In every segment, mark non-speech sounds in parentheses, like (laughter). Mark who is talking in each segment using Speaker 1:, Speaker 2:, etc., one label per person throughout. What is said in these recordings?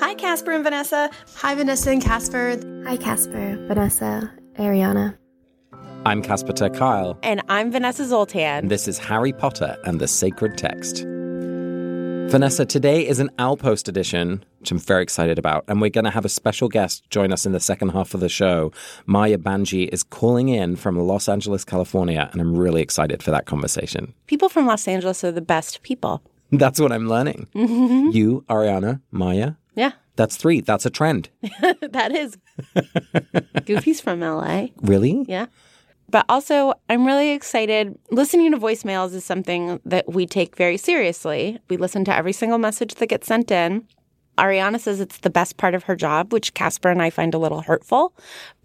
Speaker 1: Hi, Casper and Vanessa. Hi, Vanessa and Casper.
Speaker 2: Hi, Casper, Vanessa, Ariana.
Speaker 3: I'm Casper ter Kuile.
Speaker 1: And I'm Vanessa Zoltan.
Speaker 3: This is Harry Potter and the Sacred Text. Vanessa, today is an Outpost edition, which I'm very excited about. And we're going to have a special guest join us in the second half of the show. Maya Banji is calling in from Los Angeles, California, and I'm really excited for that conversation.
Speaker 1: People from Los Angeles are the best people.
Speaker 3: That's what I'm learning.
Speaker 1: Mm-hmm. (laughs)
Speaker 3: You, Ariana, Maya.
Speaker 1: Yeah,
Speaker 3: That's three. That's a trend. (laughs)
Speaker 1: that is. (laughs) Goofy's from LA.
Speaker 3: Really?
Speaker 1: Yeah. But also, I'm really excited. Listening to voicemails is something that we take very seriously. We listen to every single message that gets sent in. Ariana says it's the best part of her job, which Casper and I find a little hurtful.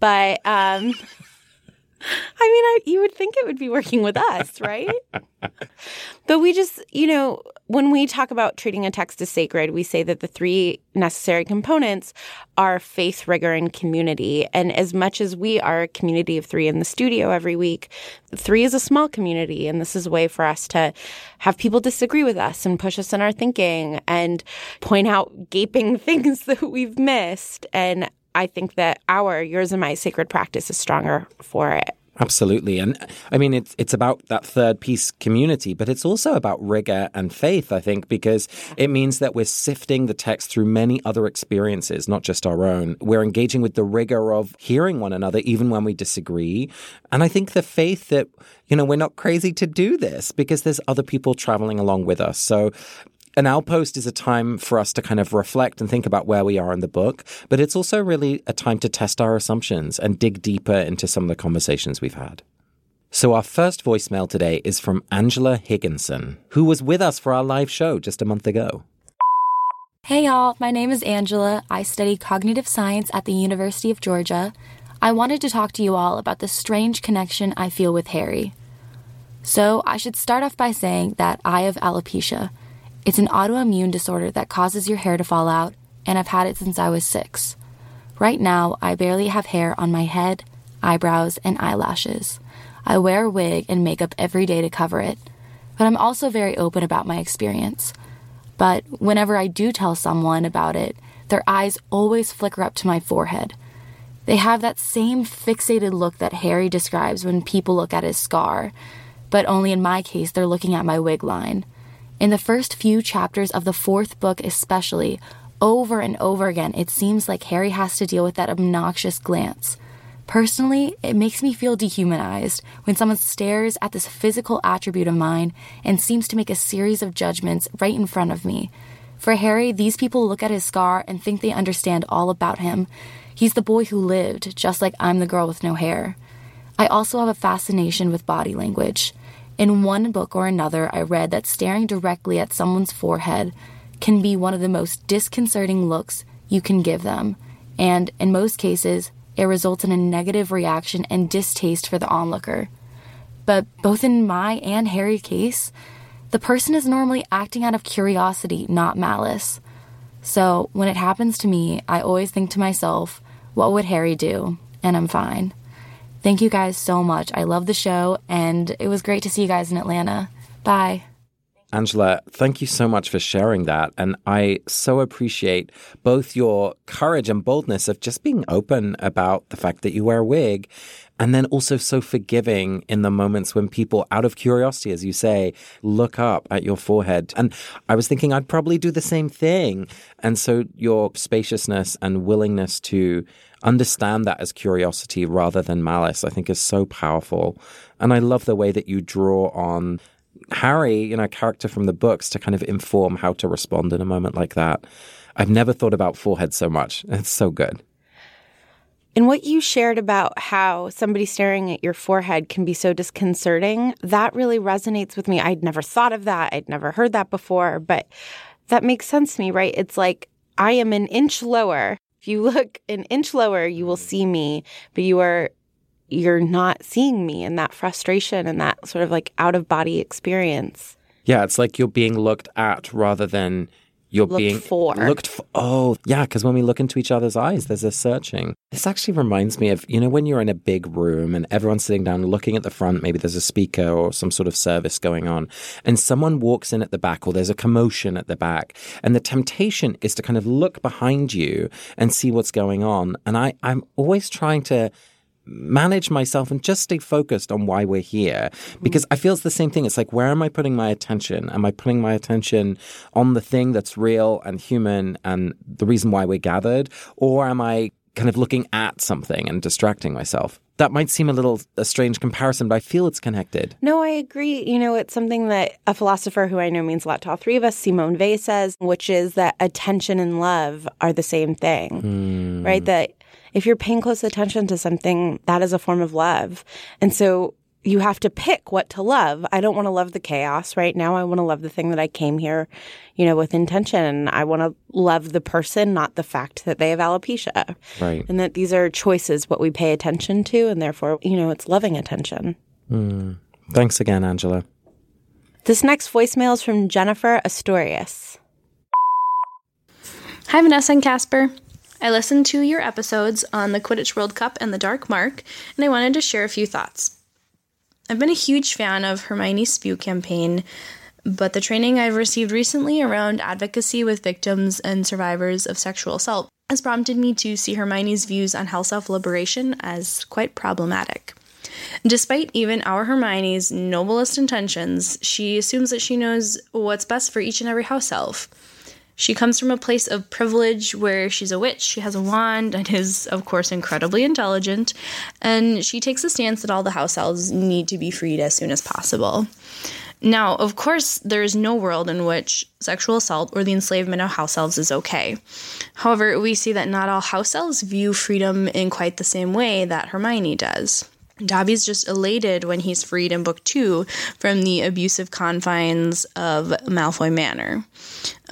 Speaker 1: But um, (laughs) I mean, I, you would think it would be working with us, right? but we just, you know, when we talk about treating a text as sacred, we say that the three necessary components are faith, rigor, and community. And as much as we are a community of three in the studio every week, three is a small community. And this is a way for us to have people disagree with us and push us in our thinking and point out gaping (laughs) things that we've missed. And I think that our, yours and my sacred practice is stronger for it.
Speaker 3: Absolutely. And I mean, it's, it's about that third piece community, but it's also about rigor and faith, I think, because it means that we're sifting the text through many other experiences, not just our own. We're engaging with the rigor of hearing one another, even when we disagree. And I think the faith that, you know, we're not crazy to do this because there's other people traveling along with us. So an outpost is a time for us to kind of reflect and think about where we are in the book, but it's also really a time to test our assumptions and dig deeper into some of the conversations we've had. So, our first voicemail today is from Angela Higginson, who was with us for our live show just a month ago.
Speaker 4: Hey, y'all. My name is Angela. I study cognitive science at the University of Georgia. I wanted to talk to you all about the strange connection I feel with Harry. So, I should start off by saying that I have alopecia. It's an autoimmune disorder that causes your hair to fall out, and I've had it since I was six. Right now, I barely have hair on my head, eyebrows, and eyelashes. I wear a wig and makeup every day to cover it, but I'm also very open about my experience. But whenever I do tell someone about it, their eyes always flicker up to my forehead. They have that same fixated look that Harry describes when people look at his scar, but only in my case, they're looking at my wig line. In the first few chapters of the fourth book, especially, over and over again, it seems like Harry has to deal with that obnoxious glance. Personally, it makes me feel dehumanized when someone stares at this physical attribute of mine and seems to make a series of judgments right in front of me. For Harry, these people look at his scar and think they understand all about him. He's the boy who lived, just like I'm the girl with no hair. I also have a fascination with body language. In one book or another, I read that staring directly at someone's forehead can be one of the most disconcerting looks you can give them, and in most cases, it results in a negative reaction and distaste for the onlooker. But both in my and Harry's case, the person is normally acting out of curiosity, not malice. So when it happens to me, I always think to myself, what would Harry do? And I'm fine. Thank you guys so much. I love the show, and it was great to see you guys in Atlanta. Bye.
Speaker 3: Angela, thank you so much for sharing that. And I so appreciate both your courage and boldness of just being open about the fact that you wear a wig and then also so forgiving in the moments when people, out of curiosity, as you say, look up at your forehead. And I was thinking I'd probably do the same thing. And so your spaciousness and willingness to understand that as curiosity rather than malice, I think is so powerful. And I love the way that you draw on Harry, you know, a character from the books to kind of inform how to respond in a moment like that. I've never thought about forehead so much. (laughs) It's so good.
Speaker 1: And what you shared about how somebody staring at your forehead can be so disconcerting, that really resonates with me. I'd never thought of that. I'd never heard that before, but that makes sense to me, right? It's like I am an inch lower. If you look an inch lower, you will mm. see me, but you are you're not seeing me and that frustration and that sort of like out of body experience.
Speaker 3: Yeah, it's like you're being looked at rather than you're
Speaker 1: looked
Speaker 3: being
Speaker 1: for.
Speaker 3: looked for. Oh, yeah, because when we look into each other's eyes, there's a searching. This actually reminds me of, you know, when you're in a big room and everyone's sitting down looking at the front, maybe there's a speaker or some sort of service going on, and someone walks in at the back or there's a commotion at the back. And the temptation is to kind of look behind you and see what's going on. And I, I'm always trying to manage myself and just stay focused on why we're here because I feel it's the same thing. It's like, where am I putting my attention? Am I putting my attention on the thing that's real and human and the reason why we're gathered? Or am I kind of looking at something and distracting myself? That might seem a little a strange comparison, but I feel it's connected.
Speaker 1: No, I agree. You know, it's something that a philosopher who I know means a lot to all three of us, Simone Weil says, which is that attention and love are the same thing,
Speaker 3: Mm.
Speaker 1: right? That if you're paying close attention to something, that is a form of love. And so you have to pick what to love. I don't want to love the chaos right now. I want to love the thing that I came here, you know, with intention. I want to love the person, not the fact that they have alopecia.
Speaker 3: Right.
Speaker 1: And that these are choices, what we pay attention to, and therefore, you know, it's loving attention.
Speaker 3: Mm. Thanks again, Angela.
Speaker 1: This next voicemail is from Jennifer Astorius.
Speaker 5: Hi, Vanessa and Casper. I listened to your episodes on the Quidditch World Cup and the Dark Mark, and I wanted to share a few thoughts. I've been a huge fan of Hermione's Spew campaign, but the training I've received recently around advocacy with victims and survivors of sexual assault has prompted me to see Hermione's views on house elf liberation as quite problematic. Despite even our Hermione's noblest intentions, she assumes that she knows what's best for each and every house elf. She comes from a place of privilege where she's a witch, she has a wand, and is, of course, incredibly intelligent. And she takes a stance that all the house elves need to be freed as soon as possible. Now, of course, there is no world in which sexual assault or the enslavement of house elves is okay. However, we see that not all house elves view freedom in quite the same way that Hermione does. Dobby's just elated when he's freed in book two from the abusive confines of Malfoy Manor.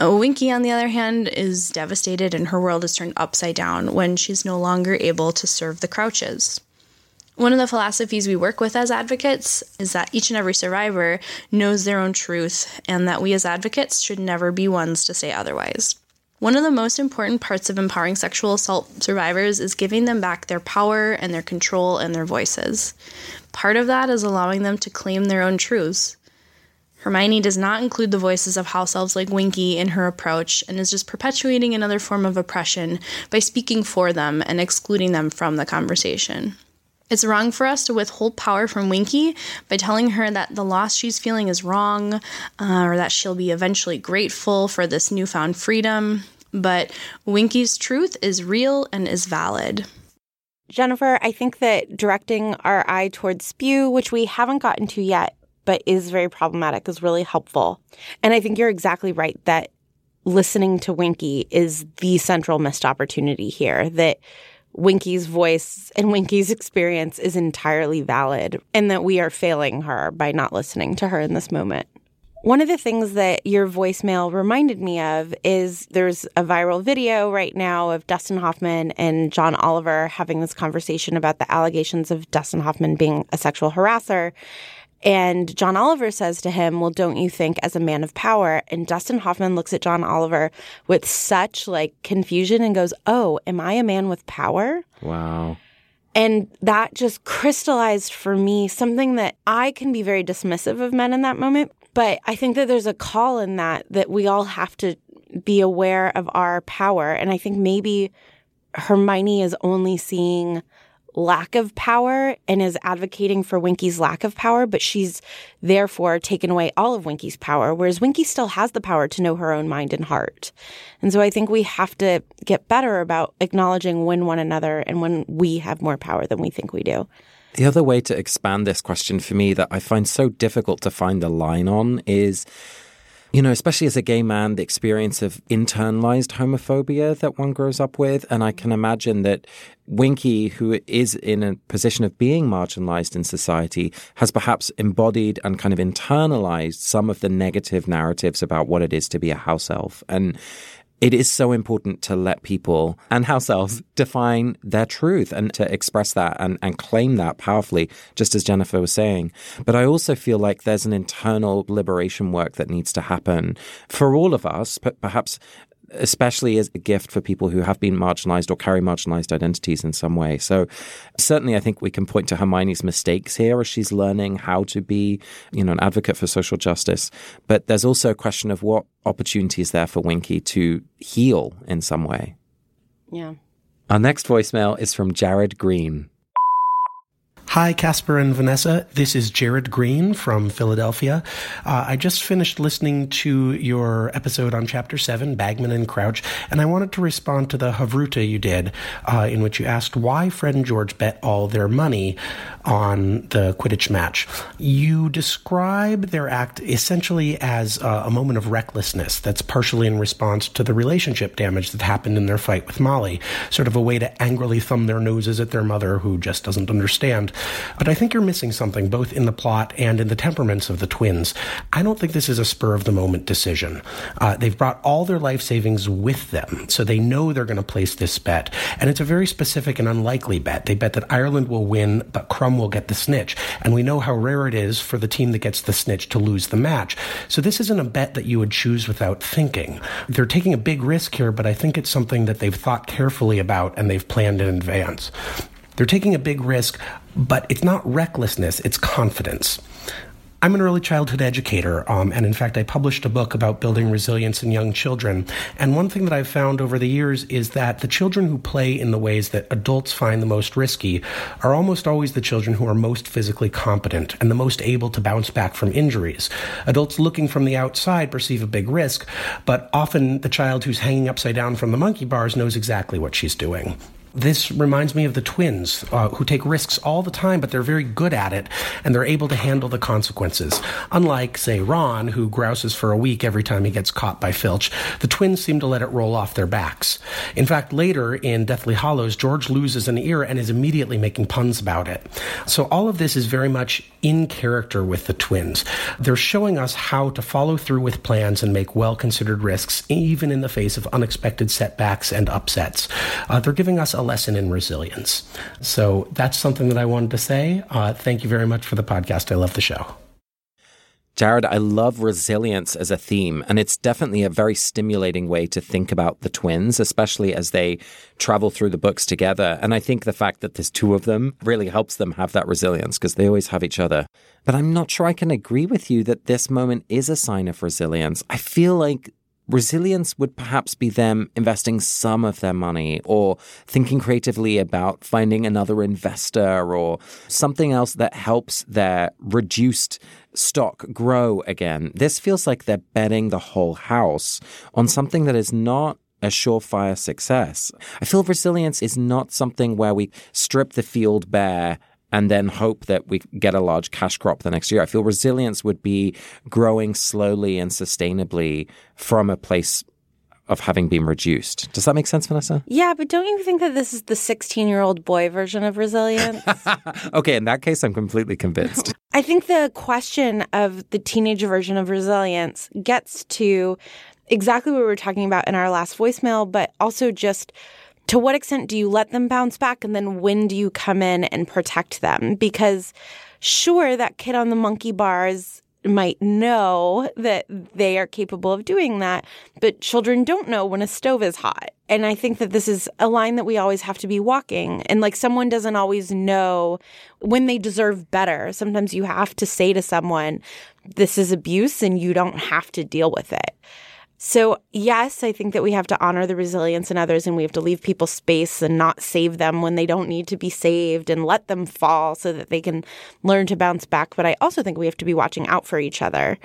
Speaker 5: Uh, Winky, on the other hand, is devastated and her world is turned upside down when she's no longer able to serve the Crouches. One of the philosophies we work with as advocates is that each and every survivor knows their own truth and that we as advocates should never be ones to say otherwise. One of the most important parts of empowering sexual assault survivors is giving them back their power and their control and their voices. Part of that is allowing them to claim their own truths. Hermione does not include the voices of house elves like Winky in her approach and is just perpetuating another form of oppression by speaking for them and excluding them from the conversation. It's wrong for us to withhold power from Winky by telling her that the loss she's feeling is wrong uh, or that she'll be eventually grateful for this newfound freedom. But Winky's truth is real and is valid.
Speaker 1: Jennifer, I think that directing our eye towards spew, which we haven't gotten to yet, but is very problematic, is really helpful. And I think you're exactly right that listening to Winky is the central missed opportunity here. That Winky's voice and Winky's experience is entirely valid, and that we are failing her by not listening to her in this moment. One of the things that your voicemail reminded me of is there's a viral video right now of Dustin Hoffman and John Oliver having this conversation about the allegations of Dustin Hoffman being a sexual harasser. And John Oliver says to him, Well, don't you think as a man of power? And Dustin Hoffman looks at John Oliver with such like confusion and goes, Oh, am I a man with power?
Speaker 3: Wow.
Speaker 1: And that just crystallized for me something that I can be very dismissive of men in that moment. But I think that there's a call in that that we all have to be aware of our power. And I think maybe Hermione is only seeing lack of power and is advocating for Winky's lack of power, but she's therefore taken away all of Winky's power, whereas Winky still has the power to know her own mind and heart. And so I think we have to get better about acknowledging when one another and when we have more power than we think we do.
Speaker 3: The other way to expand this question for me that I find so difficult to find a line on is you know, especially as a gay man, the experience of internalized homophobia that one grows up with. And I can imagine that Winky, who is in a position of being marginalized in society, has perhaps embodied and kind of internalized some of the negative narratives about what it is to be a house elf. And it is so important to let people and house elves define their truth and to express that and, and claim that powerfully, just as Jennifer was saying. But I also feel like there's an internal liberation work that needs to happen for all of us, but perhaps especially as a gift for people who have been marginalized or carry marginalized identities in some way. So certainly I think we can point to Hermione's mistakes here as she's learning how to be, you know, an advocate for social justice. But there's also a question of what opportunity is there for Winky to heal in some way.
Speaker 1: Yeah.
Speaker 3: Our next voicemail is from Jared Green.
Speaker 6: Hi, Casper and Vanessa. This is Jared Green from Philadelphia. Uh, I just finished listening to your episode on Chapter 7, Bagman and Crouch, and I wanted to respond to the Havruta you did, uh, in which you asked why Fred and George bet all their money on the Quidditch match. You describe their act essentially as uh, a moment of recklessness that's partially in response to the relationship damage that happened in their fight with Molly, sort of a way to angrily thumb their noses at their mother who just doesn't understand. But I think you're missing something both in the plot and in the temperaments of the twins. I don't think this is a spur of the moment decision. Uh, they've brought all their life savings with them, so they know they're going to place this bet. And it's a very specific and unlikely bet. They bet that Ireland will win, but Krum will get the snitch. And we know how rare it is for the team that gets the snitch to lose the match. So this isn't a bet that you would choose without thinking. They're taking a big risk here, but I think it's something that they've thought carefully about and they've planned in advance. They're taking a big risk, but it's not recklessness, it's confidence. I'm an early childhood educator, um, and in fact, I published a book about building resilience in young children. And one thing that I've found over the years is that the children who play in the ways that adults find the most risky are almost always the children who are most physically competent and the most able to bounce back from injuries. Adults looking from the outside perceive a big risk, but often the child who's hanging upside down from the monkey bars knows exactly what she's doing. This reminds me of the twins uh, who take risks all the time, but they're very good at it and they're able to handle the consequences. Unlike, say, Ron, who grouses for a week every time he gets caught by Filch, the twins seem to let it roll off their backs. In fact, later in Deathly Hallows, George loses an ear and is immediately making puns about it. So all of this is very much in character with the twins. They're showing us how to follow through with plans and make well considered risks, even in the face of unexpected setbacks and upsets. Uh, they're giving us a lesson in resilience. So that's something that I wanted to say. Uh, thank you very much for the podcast. I love the show.
Speaker 3: Jared, I love resilience as a theme, and it's definitely a very stimulating way to think about the twins, especially as they travel through the books together. And I think the fact that there's two of them really helps them have that resilience because they always have each other. But I'm not sure I can agree with you that this moment is a sign of resilience. I feel like resilience would perhaps be them investing some of their money or thinking creatively about finding another investor or something else that helps their reduced stock grow again. This feels like they're betting the whole house on something that is not a surefire success. I feel resilience is not something where we strip the field bare and then hope that we get a large cash crop the next year. I feel resilience would be growing slowly and sustainably from a place of having been reduced. Does that make sense, Vanessa?
Speaker 1: Yeah, but don't you think that this is the 16 year old boy version of resilience? (laughs)
Speaker 3: okay, in that case, I'm completely convinced. (laughs)
Speaker 1: I think the question of the teenage version of resilience gets to exactly what we were talking about in our last voicemail, but also just to what extent do you let them bounce back? And then when do you come in and protect them? Because sure, that kid on the monkey bars might know that they are capable of doing that, but children don't know when a stove is hot. And I think that this is a line that we always have to be walking. And like someone doesn't always know when they deserve better. Sometimes you have to say to someone, this is abuse and you don't have to deal with it. So, yes, I think that we have to honor the resilience in others and we have to leave people space and not save them when they don't need to be saved and let them fall so that they can learn to bounce back. But I also think we have to be watching out for each other.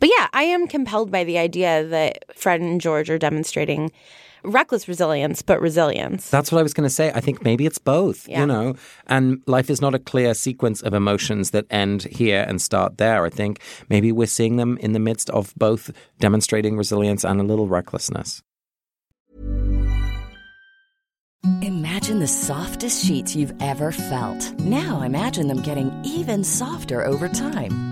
Speaker 1: But yeah, I am compelled by the idea that Fred and George are demonstrating reckless resilience, but resilience.
Speaker 3: That's what I was going to say. I think maybe it's both,
Speaker 1: Yeah.
Speaker 3: you know, and life is not a clear sequence of emotions that end here and start there. I think maybe we're seeing them in the midst of both demonstrating resilience and a little recklessness.
Speaker 7: Imagine the softest sheets you've ever felt. Now imagine them getting even softer over time.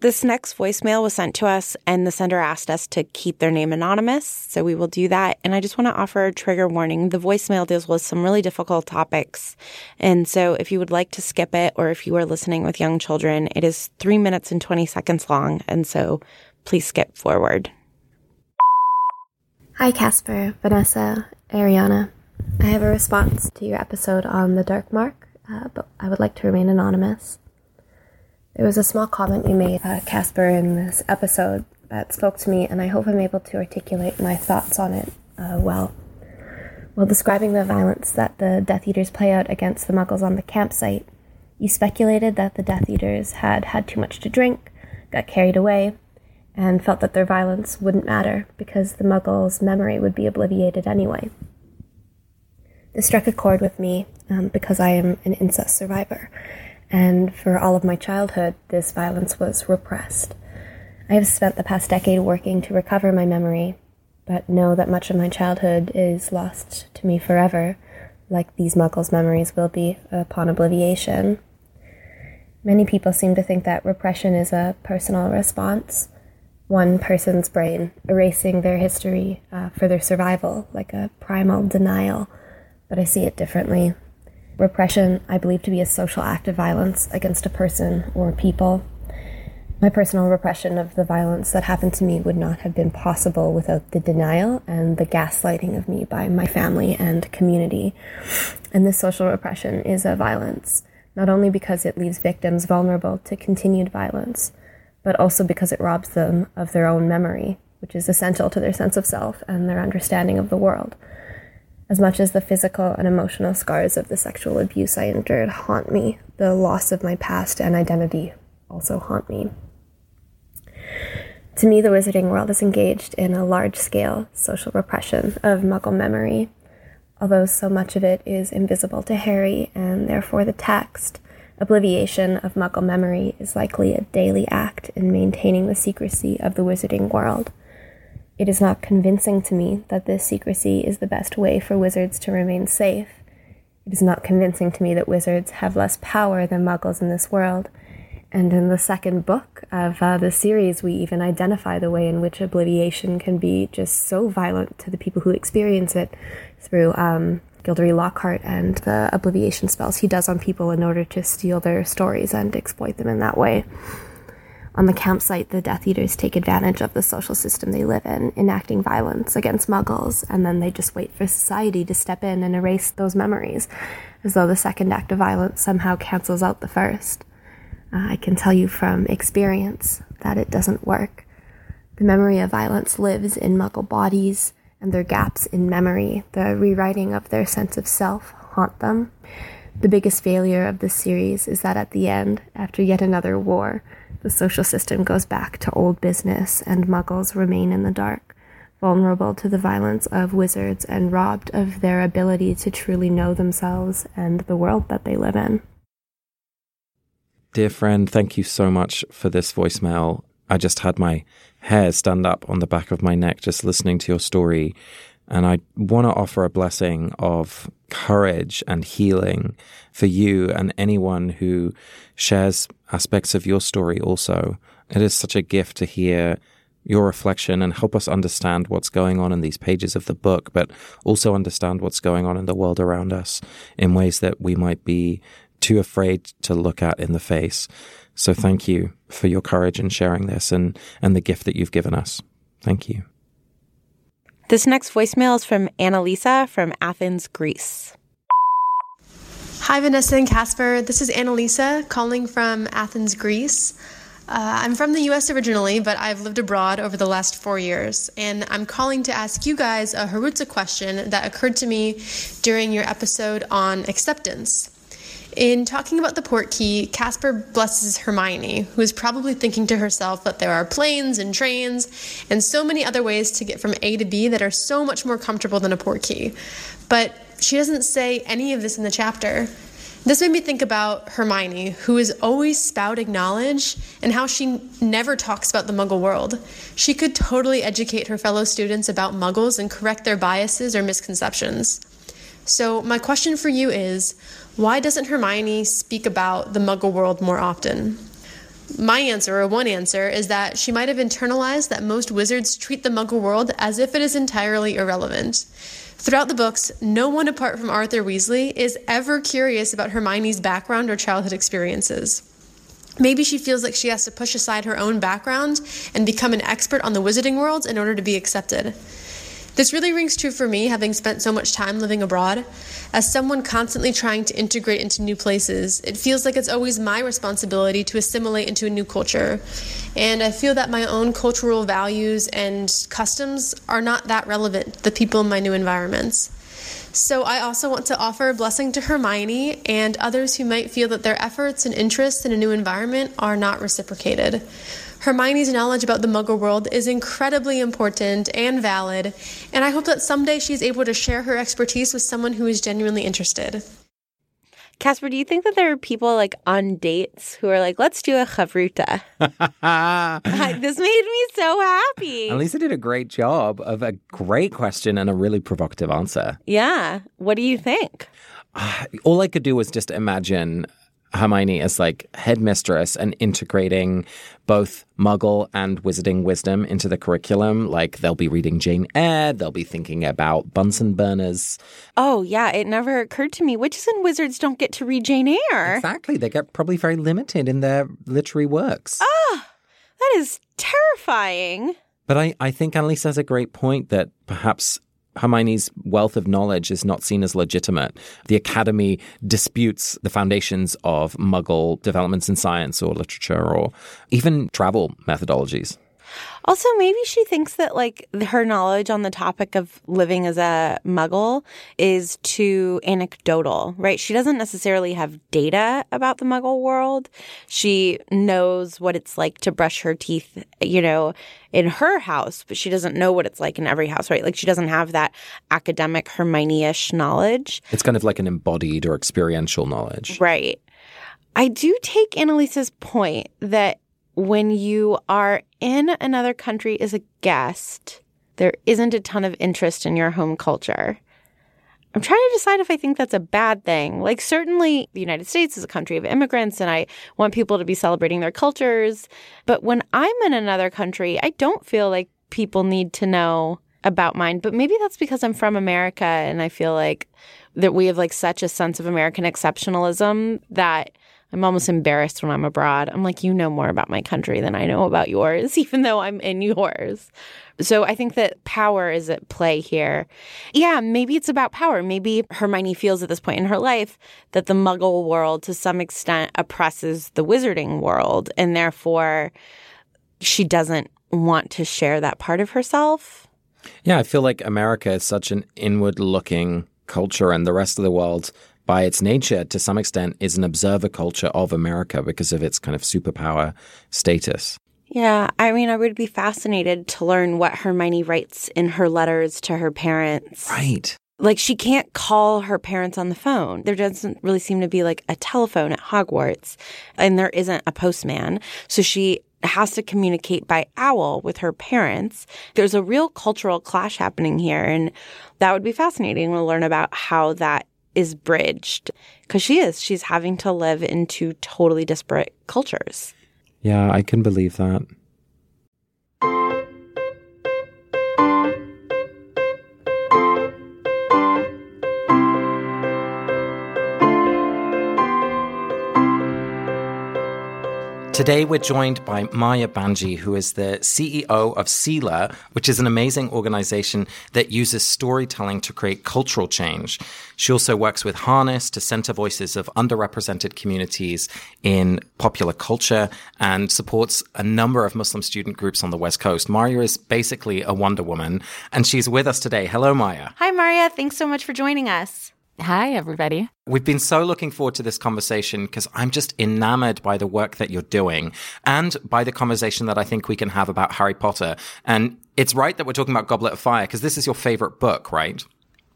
Speaker 1: This next voicemail was sent to us, and the sender asked us to keep their name anonymous. So we will do that. And I just want to offer a trigger warning. The voicemail deals with some really difficult topics. And so if you would like to skip it, or if you are listening with young children, it is three minutes and 20 seconds long. And so please skip forward.
Speaker 2: Hi, Casper, Vanessa, Ariana. I have a response to your episode on the Dark Mark, uh, but I would like to remain anonymous. There was a small comment you made, uh, Casper, in this episode that spoke to me, and I hope I'm able to articulate my thoughts on it uh, well. While describing the violence that the Death Eaters play out against the Muggles on the campsite, you speculated that the Death Eaters had had too much to drink, got carried away, and felt that their violence wouldn't matter because the Muggles' memory would be obliterated anyway. This struck a chord with me um, because I am an incest survivor, and for all of my childhood, this violence was repressed. I have spent the past decade working to recover my memory, but know that much of my childhood is lost to me forever, like these Muggles' memories will be upon obliviation. Many people seem to think that repression is a personal response, one person's brain erasing their history uh, for their survival, like a primal denial, but I see it differently. Repression, I believe to be a social act of violence against a person or people. My personal repression of the violence that happened to me would not have been possible without the denial and the gaslighting of me by my family and community. And this social repression is a violence, not only because it leaves victims vulnerable to continued violence, but also because it robs them of their own memory, which is essential to their sense of self and their understanding of the world. As much as the physical and emotional scars of the sexual abuse I endured haunt me, the loss of my past and identity also haunt me. To me, the wizarding world is engaged in a large scale social repression of muggle memory, although so much of it is invisible to Harry and therefore the text. Obliviation of muggle memory is likely a daily act in maintaining the secrecy of the wizarding world. It is not convincing to me that this secrecy is the best way for wizards to remain safe. It is not convincing to me that wizards have less power than muggles in this world. And in the second book of uh, the series, we even identify the way in which obliviation can be just so violent to the people who experience it through um, Gilderoy Lockhart and the obliviation spells he does on people in order to steal their stories and exploit them in that way. On the campsite, the Death Eaters take advantage of the social system they live in, enacting violence against muggles, and then they just wait for society to step in and erase those memories, as though the second act of violence somehow cancels out the first. Uh, I can tell you from experience that it doesn't work. The memory of violence lives in muggle bodies, and their gaps in memory, the rewriting of their sense of self, haunt them. The biggest failure of this series is that at the end, after yet another war, the social system goes back to old business and muggles remain in the dark, vulnerable to the violence of wizards and robbed of their ability to truly know themselves and the world that they live in.
Speaker 3: Dear friend, thank you so much for this voicemail. I just had my hair stand up on the back of my neck just listening to your story. And I want to offer a blessing of courage and healing for you and anyone who shares aspects of your story also. It is such a gift to hear your reflection and help us understand what's going on in these pages of the book, but also understand what's going on in the world around us in ways that we might be too afraid to look at in the face. So thank you for your courage in sharing this and, and the gift that you've given us. Thank you.
Speaker 1: This next voicemail is from Annalisa from Athens, Greece.
Speaker 8: Hi, Vanessa and Casper. This is Annalisa calling from Athens, Greece. Uh, I'm from the US originally, but I've lived abroad over the last four years, and I'm calling to ask you guys a Havruta question that occurred to me during your episode on acceptance. In talking about the port key, Casper blesses Hermione, who is probably thinking to herself that there are planes and trains and so many other ways to get from A to B that are so much more comfortable than a port key. But she doesn't say any of this in the chapter. This made me think about Hermione, who is always spouting knowledge and how she never talks about the muggle world. She could totally educate her fellow students about muggles and correct their biases or misconceptions. So, my question for you is why doesn't Hermione speak about the muggle world more often? My answer, or one answer, is that she might have internalized that most wizards treat the muggle world as if it is entirely irrelevant. Throughout the books, no one apart from Arthur Weasley is ever curious about Hermione's background or childhood experiences. Maybe she feels like she has to push aside her own background and become an expert on the wizarding world in order to be accepted. This really rings true for me, having spent so much time living abroad. As someone constantly trying to integrate into new places, it feels like it's always my responsibility to assimilate into a new culture. And I feel that my own cultural values and customs are not that relevant to the people in my new environments. So I also want to offer a blessing to Hermione and others who might feel that their efforts and interests in a new environment are not reciprocated. Hermione's knowledge about the Muggle world is incredibly important and valid, and I hope that someday she's able to share her expertise with someone who is genuinely interested.
Speaker 1: Casper, do you think that there are people like on dates who are like, let's do a chavruta? (laughs) this made me so happy.
Speaker 3: Lisa did a great job of a great question and a really provocative answer.
Speaker 1: Yeah. What do you think? (sighs)
Speaker 3: All I could do was just imagine Hermione as like headmistress and integrating both Muggle and Wizarding wisdom into the curriculum. Like they'll be reading Jane Eyre, they'll be thinking about Bunsen burners.
Speaker 1: Oh yeah, it never occurred to me. Witches and wizards don't get to read Jane Eyre.
Speaker 3: Exactly, they get probably very limited in their literary works.
Speaker 1: Ah, that is terrifying.
Speaker 3: But I, I think Annalise has a great point that perhaps Hermione's wealth of knowledge is not seen as legitimate. The Academy disputes the foundations of Muggle developments in science or literature or even travel methodologies.
Speaker 1: Also, maybe she thinks that like her knowledge on the topic of living as a muggle is too anecdotal, right? She doesn't necessarily have data about the muggle world. She knows what it's like to brush her teeth, you know, in her house, but she doesn't know what it's like in every house, right? Like she doesn't have that academic Hermione-ish knowledge.
Speaker 3: It's kind of like an embodied or experiential knowledge.
Speaker 1: Right. I do take Annalisa's point that when you are in another country as a guest, there isn't a ton of interest in your home culture. I'm trying to decide if I think that's a bad thing. Like, certainly the United States is a country of immigrants, and I want people to be celebrating their cultures. But when I'm in another country, I don't feel like people need to know about mine. But maybe that's because I'm from America and I feel like that we have like such a sense of American exceptionalism that I'm almost embarrassed when I'm abroad. I'm like, you know more about my country than I know about yours, (laughs) even though I'm in yours. So I think that power is at play here. Yeah, maybe it's about power. Maybe Hermione feels at this point in her life that the muggle world to some extent oppresses the wizarding world, and therefore she doesn't want to share that part of herself.
Speaker 3: Yeah, I feel like America is such an inward looking culture, and the rest of the world by its nature, to some extent, is an observer culture of America because of its kind of superpower status.
Speaker 1: Yeah, I mean, I would be fascinated to learn what Hermione writes in her letters to her parents.
Speaker 3: Right.
Speaker 1: Like, she can't call her parents on the phone. There doesn't really seem to be like a telephone at Hogwarts, and there isn't a postman. So she has to communicate by owl with her parents. There's a real cultural clash happening here, and that would be fascinating to learn about how that is bridged because she is. She's having to live in two totally disparate cultures.
Speaker 3: Yeah, I can believe that. Today, we're joined by Maya Banji, who is the CEO of CELA, which is an amazing organization that uses storytelling to create cultural change. She also works with Harness to center voices of underrepresented communities in popular culture and supports a number of Muslim student groups on the West Coast. Maya is basically a Wonder Woman, and she's with us today. Hello, Maya.
Speaker 1: Hi, Maria. Thanks so much for joining us.
Speaker 9: Hi, everybody.
Speaker 3: We've been so looking forward to this conversation because I'm just enamored by the work that you're doing and by the conversation that I think we can have about Harry Potter. And it's right that we're talking about Goblet of Fire because this is your favorite book, right?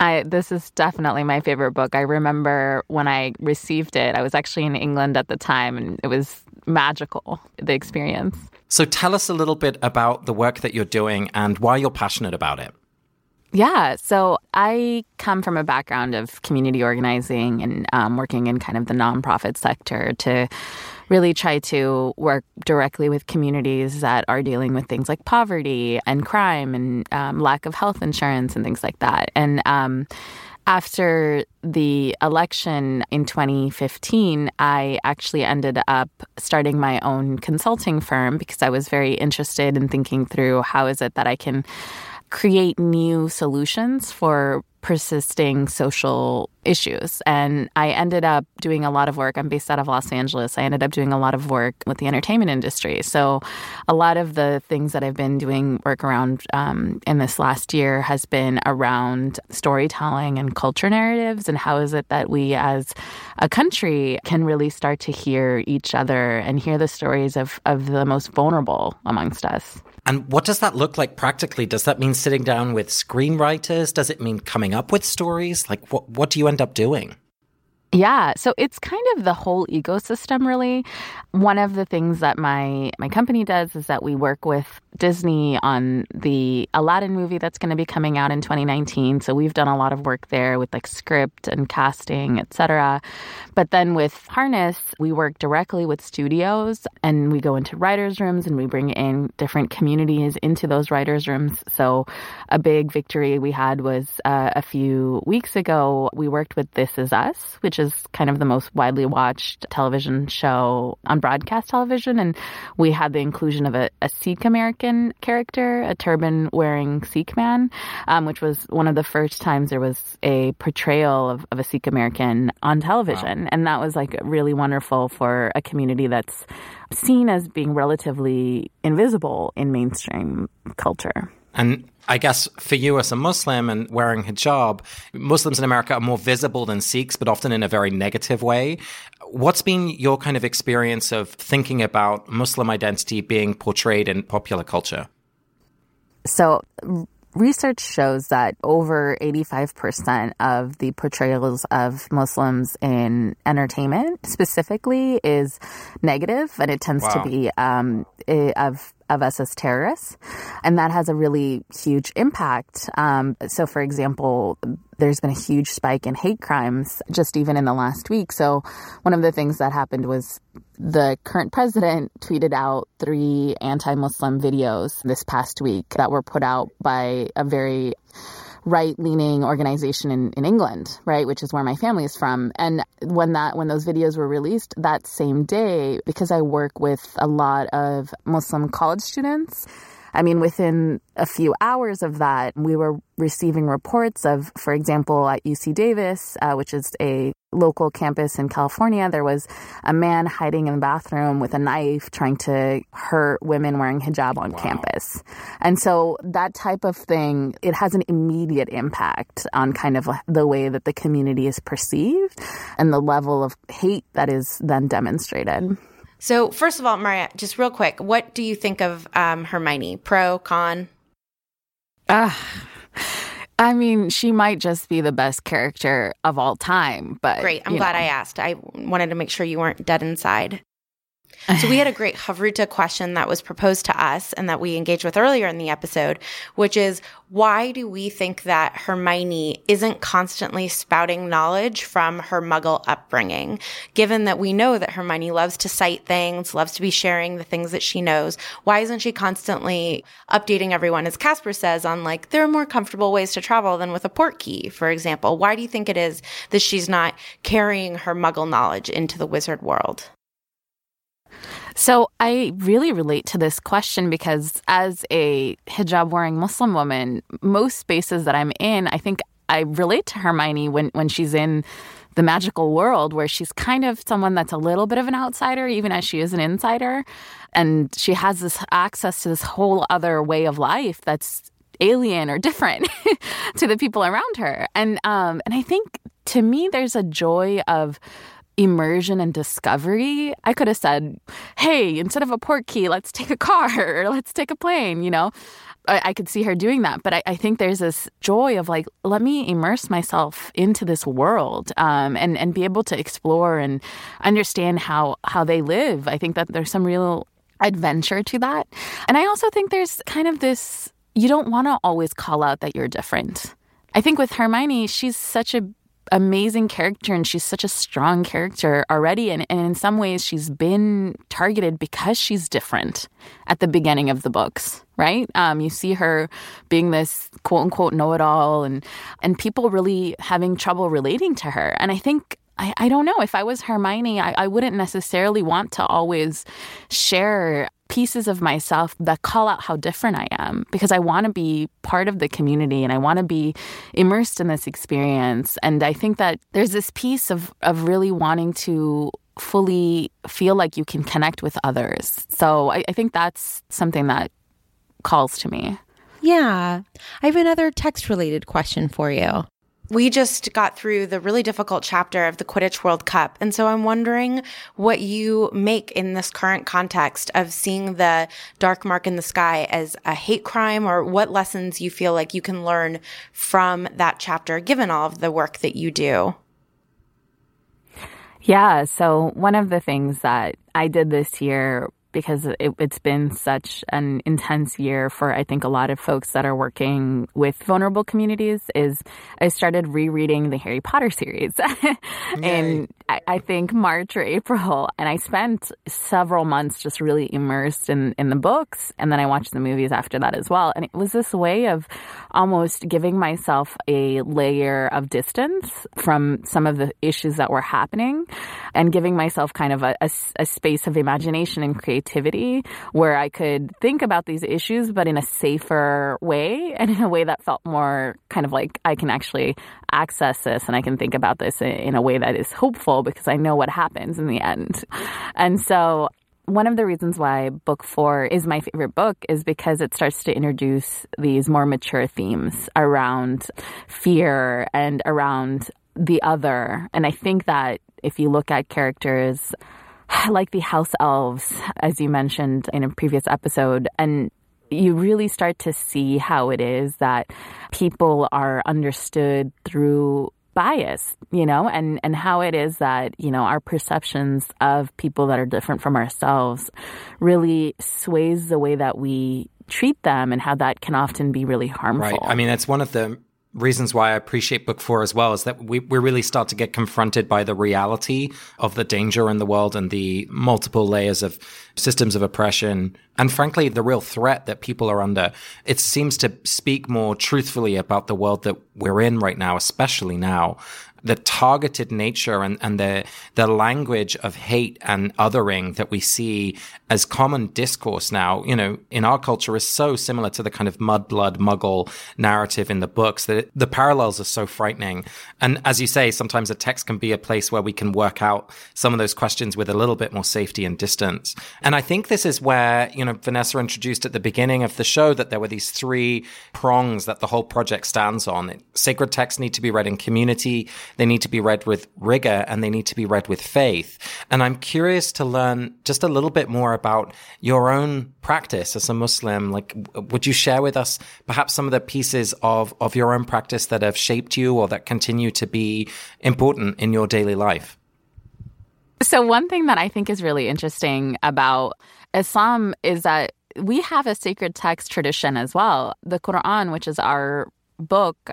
Speaker 9: I, this is definitely my favorite book. I remember when I received it, I was actually in England at the time and it was magical, the experience.
Speaker 3: So tell us a little bit about the work that you're doing and why you're passionate about it.
Speaker 9: Yeah, so I come from a background of community organizing and um, working in kind of the nonprofit sector to really try to work directly with communities that are dealing with things like poverty and crime and um, lack of health insurance and things like that. And um, after the election in 2015, I actually ended up starting my own consulting firm because I was very interested in thinking through how is it that I can create new solutions for persisting social issues. And I ended up doing a lot of work. I'm based out of Los Angeles. I ended up doing a lot of work with the entertainment industry. So, a lot of the things that I've been doing work around um, in this last year has been around storytelling and culture narratives. And how is it that we as a country can really start to hear each other and hear the stories of, of the most vulnerable amongst us?
Speaker 3: And what does that look like practically? Does that mean sitting down with screenwriters? Does it mean coming up with stories? Like, what, what do you end up doing?
Speaker 9: Yeah, so it's kind of the whole ecosystem really. One of the things that my my company does is that we work with Disney on the Aladdin movie that's going to be coming out in 2019. So we've done a lot of work there with like script and casting, etc. But then with Harness, we work directly with studios and we go into writers' rooms and we bring in different communities into those writers' rooms. So a big victory we had was uh, a few weeks ago. We worked with This Is Us, which is is kind of the most widely watched television show on broadcast television. And we had the inclusion of a, a Sikh American character, a turban wearing Sikh man, um, which was one of the first times there was a portrayal of, of a Sikh American on television. Wow. And that was like really wonderful for a community that's seen as being relatively invisible in mainstream culture.
Speaker 3: And I guess for you as a Muslim and wearing hijab, Muslims in America are more visible than Sikhs, but often in a very negative way. What's been your kind of experience of thinking about Muslim identity being portrayed in popular culture?
Speaker 9: So, research shows that over 85% of the portrayals of Muslims in entertainment specifically is negative, and it tends wow. to be um, of of us as terrorists. And that has a really huge impact. Um, so, for example, there's been a huge spike in hate crimes just even in the last week. So, one of the things that happened was the current president tweeted out three anti Muslim videos this past week that were put out by a very right leaning organization in, in England, right, which is where my family is from. And when that when those videos were released that same day, because I work with a lot of Muslim college students, I mean, within a few hours of that, we were receiving reports of, for example, at UC Davis, uh, which is a local campus in California, there was a man hiding in the bathroom with a knife trying to hurt women wearing hijab on wow. campus. And so that type of thing, it has an immediate impact on kind of the way that the community is perceived and the level of hate that is then demonstrated.
Speaker 1: So, first of all, Maria, just real quick, what do you think of um, Hermione? Pro, con?
Speaker 9: Uh, I mean, she might just be the best character of all time, but
Speaker 1: Great. I'm glad know. I asked. I wanted to make sure you weren't dead inside. So we had a great Havruta question that was proposed to us and that we engaged with earlier in the episode, which is why do we think that Hermione isn't constantly spouting knowledge from her muggle upbringing? Given that we know that Hermione loves to cite things, loves to be sharing the things that she knows, why isn't she constantly updating everyone, as Casper says, on like, there are more comfortable ways to travel than with a Portkey, for example? Why do you think it is that she's not carrying her muggle knowledge into the wizard world?
Speaker 9: So I really relate to this question because as a hijab wearing Muslim woman, most spaces that I'm in, I think I relate to Hermione when, when she's in the magical world where she's kind of someone that's a little bit of an outsider, even as she is an insider. And she has this access to this whole other way of life that's alien or different (laughs) to the people around her. And um, and I think to me there's a joy of immersion and discovery. I could have said, hey, instead of a Portkey, let's take a car (laughs) or let's take a plane, you know? I, I could see her doing that. But I, I, think there's this joy of like, let me immerse myself into this world um, and, and be able to explore and understand how, how they live. I think that there's some real adventure to that. And I also think there's kind of this you don't want to always call out that you're different. I think with Hermione, she's such a amazing character and she's such a strong character already. And, and in some ways, she's been targeted because she's different at the beginning of the books, right? Um, you see her being this quote unquote know it all and, and people really having trouble relating to her. And I think I, I don't know. If I was Hermione, I, I wouldn't necessarily want to always share pieces of myself that call out how different I am because I want to be part of the community and I want to be immersed in this experience. And I think that there's this piece of, of really wanting to fully feel like you can connect with others. So I, I think that's something that calls to me.
Speaker 1: Yeah. I have another text related question for you we just got through the really difficult chapter of the Quidditch World Cup. And so I'm wondering what you make in this current context of seeing the dark mark in the sky as a hate crime or what lessons you feel like you can learn from that chapter, given all of the work that you do.
Speaker 9: Yeah. So one of the things that I did this year because it, has been such an intense year for I think a lot of folks that are working with vulnerable communities is I started rereading the Harry Potter series. (laughs) and I, I, think March or April, and I spent several months just really immersed in, in the books. And then I watched the movies after that as well. And it was this way of almost giving myself a layer of distance from some of the issues that were happening and giving myself kind of a, a, a space of imagination and creativity where I could think about these issues, but in a safer way and in a way that felt more kind of like I can actually access this and I can think about this in a way that is hopeful because I know what happens in the end. And so one of the reasons why book four is my favorite book is because it starts to introduce these more mature themes around fear and around the other. And I think that if you look at characters like the house elves, as you mentioned in a previous episode, and you really start to see how it is that people are understood through bias, you know, and, and how it is that, you know, our perceptions of people that are different from ourselves really sways the way that we treat them and how that can often be really harmful.
Speaker 3: Right. I mean, it's one of the reasons why I appreciate book four as well is that we, we really start to get confronted by the reality of the danger in the world and the multiple layers of systems of oppression and frankly the real threat that people are under. It seems to speak more truthfully about the world that we're in right now, especially now the targeted nature and, and the, the language of hate and othering that we see as common discourse now, you know, in our culture is so similar to the kind of mudblood muggle narrative in the books that it, the parallels are so frightening. And as you say, sometimes a text can be a place where we can work out some of those questions with a little bit more safety and distance. And I think this is where, you know, Vanessa introduced at the beginning of the show that there were these three prongs that the whole project stands on. Sacred texts need to be read in community. They need to be read with rigor and they need to be read with faith. And I'm curious to learn just a little bit more about your own practice as a Muslim. Like, would you share with us perhaps some of the pieces of, of your own practice that have shaped you or that continue to be important in your daily life?
Speaker 9: So, one thing that I think is really interesting about Islam is that we have a sacred text tradition as well. The Quran, which is our book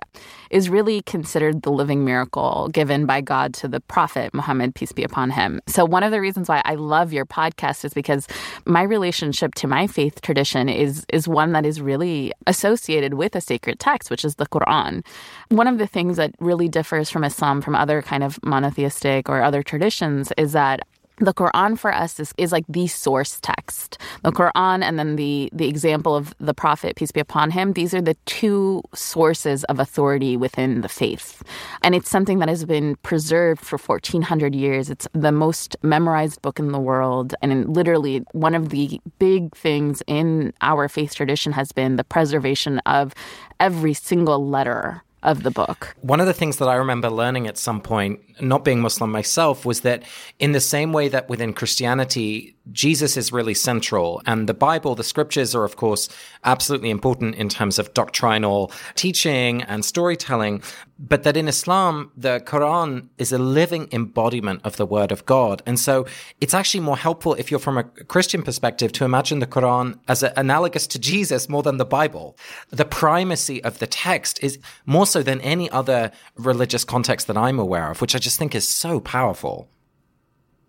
Speaker 9: is really considered the living miracle given by God to the prophet Muhammad, peace be upon him. So, one of the reasons why I love your podcast is because my relationship to my faith tradition is, is one that is really associated with a sacred text, which is the Quran. One of the things that really differs from Islam from other kind of monotheistic or other traditions is that the Quran for us is, is like the source text. The mm-hmm. Quran and then the, the example of the Prophet, peace be upon him, these are the two sources of authority within the faith. And it's something that has been preserved for 1400 years. It's the most memorized book in the world. And literally, one of the big things in our faith tradition has been the preservation of every single letter of the book.
Speaker 3: One of the things that I remember learning at some point, not being Muslim myself, was that in the same way that within Christianity, Jesus is really central. And the Bible, the scriptures are, of course, absolutely important in terms of doctrinal teaching and storytelling. But that in Islam, the Quran is a living embodiment of the word of God. And so it's actually more helpful if you're from a Christian perspective to imagine the Quran as a, analogous to Jesus more than the Bible. The primacy of the text is more so than any other religious context that I'm aware of, which I just think is so powerful.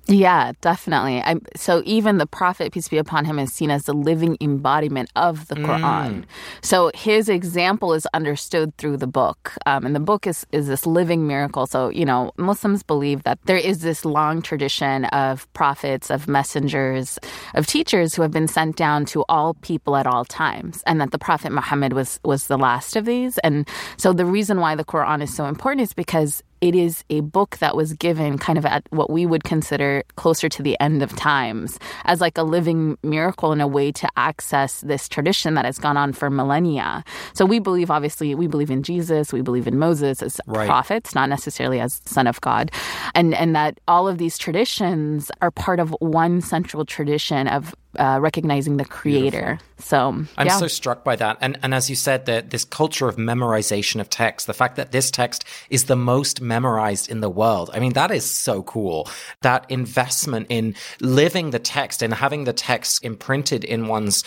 Speaker 9: Yeah, definitely. I, so even the prophet, peace be upon him, is seen as the living embodiment of the Quran. Mm. So his example is understood through the book, um, and the book is is this living miracle. So you know, Muslims believe that there is this long tradition of prophets, of messengers, of teachers who have been sent down to all people at all times, and that the Prophet Muhammad was was the last of these. And so the reason why the Quran is so important is because it is a book that was given kind of at what we would consider closer to the end of times as like a living miracle and a way to access this tradition that has gone on for millennia. So we believe, obviously, we believe in Jesus, we believe in Moses as right. prophets, not necessarily as Son of God, and and that all of these traditions are part of one central tradition of uh, recognizing the creator. Beautiful. So
Speaker 3: I'm yeah. so struck by that, and and as you said, that this culture of memorization of text, the fact that this text is the most memorized in the world. I mean, that is so cool. That investment in living the text and having the text imprinted in one's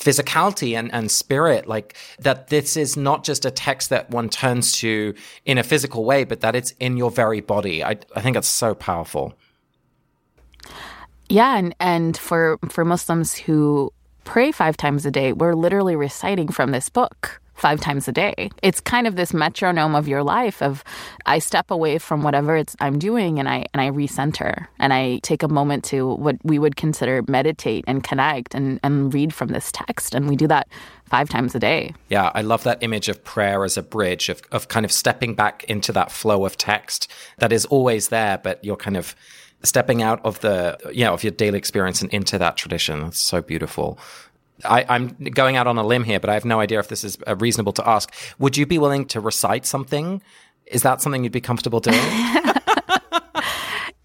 Speaker 3: physicality and, and spirit, like that this is not just a text that one turns to in a physical way, but that it's in your very body. I, I think it's so powerful.
Speaker 9: Yeah, and, and for for Muslims who pray five times a day, we're literally reciting from this book five times a day. It's kind of this metronome of your life of I step away from whatever it's I'm doing and I and I recenter and I take a moment to what we would consider meditate and connect and, and read from this text. And we do that five times a day.
Speaker 3: Yeah, I love that image of prayer as a bridge of, of kind of stepping back into that flow of text that is always there, but you're kind of stepping out of the know of your daily experience and into that tradition. It's so beautiful. I, am going out on a limb here, but I have no idea if this is uh, reasonable to ask. Would you be willing to recite something? Is that something you'd be comfortable doing? (laughs)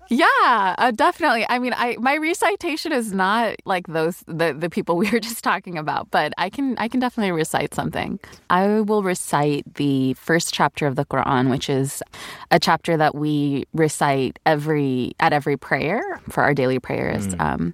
Speaker 9: Yeah, uh, definitely. I mean, I my recitation is not like those the the people (laughs) we were just talking about, but I can I can definitely recite something. I will recite the first chapter of the Quran, which is a chapter that we recite every at every prayer for our daily prayers. Mm. Um,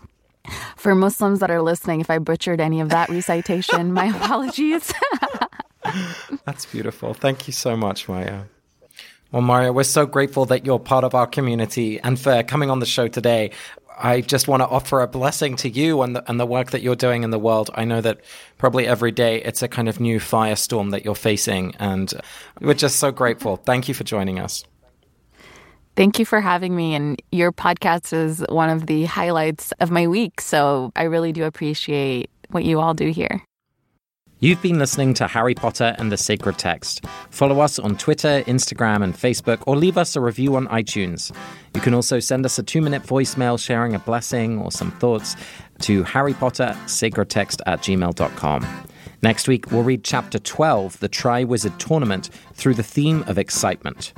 Speaker 9: For Muslims that are listening, if I butchered any of that recitation, my (laughs) apologies.
Speaker 3: That's beautiful. Thank you so much, Maya. Well, Maria, we're so grateful that you're part of our community and for coming on the show today. I just want to offer a blessing to you and the, and the work that you're doing in the world. I know that probably every day it's a kind of new firestorm that you're facing, and we're just so grateful. Thank you for joining us.
Speaker 9: Thank you for having me. And your podcast is one of the highlights of my week. So I really do appreciate what you all do here.
Speaker 3: You've been listening to Harry Potter and the Sacred Text. Follow us on Twitter, Instagram, and Facebook, or leave us a review on iTunes. You can also send us a two minute voicemail sharing a blessing or some thoughts to Harry Potter Sacred Text at gmail.com. Next week, we'll read Chapter 12, the Triwizard Tournament, through the theme of excitement.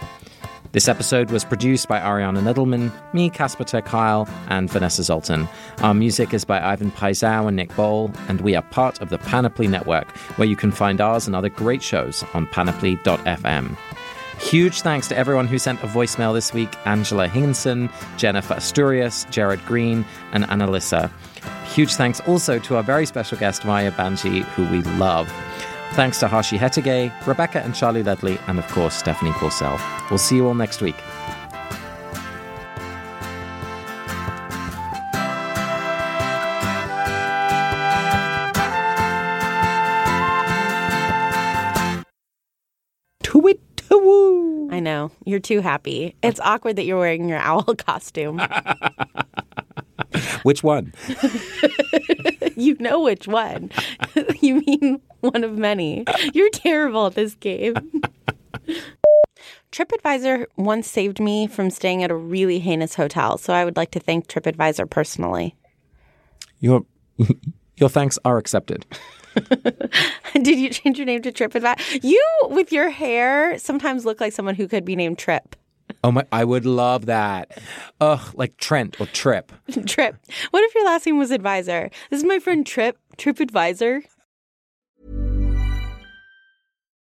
Speaker 3: This episode was produced by Ariana Nedelman, me, Casper ter Kuile, and Vanessa Zoltan. Our music is by Ivan Paisau and Nick Bowl, and we are part of the Panoply Network, where you can find ours and other great shows on panoply.fm. Huge thanks to everyone who sent a voicemail this week Angela Higginson, Jennifer Asturias, Jared Green, and Annalisa. Huge thanks also to our very special guest, Maya Banji, who we love. Thanks to Hashi Hetegay, Rebecca and Charlie Ledley, and of course, Stephanie Purcell. We'll see you all next week.
Speaker 1: I know. You're too happy. It's awkward that you're wearing your owl (laughs) costume.
Speaker 3: which one? (laughs)
Speaker 1: you know which one. (laughs) you mean (laughs) one of many. You're terrible at this game. TripAdvisor once saved me from staying at a really heinous hotel, so I would like to thank TripAdvisor personally.
Speaker 3: Your (laughs) your thanks are accepted. (laughs)
Speaker 1: Did you change your name to TripAdvisor? You, with your hair, sometimes look like someone who could be named Trip.
Speaker 3: Oh my! I would love that. Ugh, like Trent or Trip.
Speaker 1: Trip. What if your last name was Advisor? This is my friend Trip. Trip Advisor.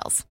Speaker 10: details.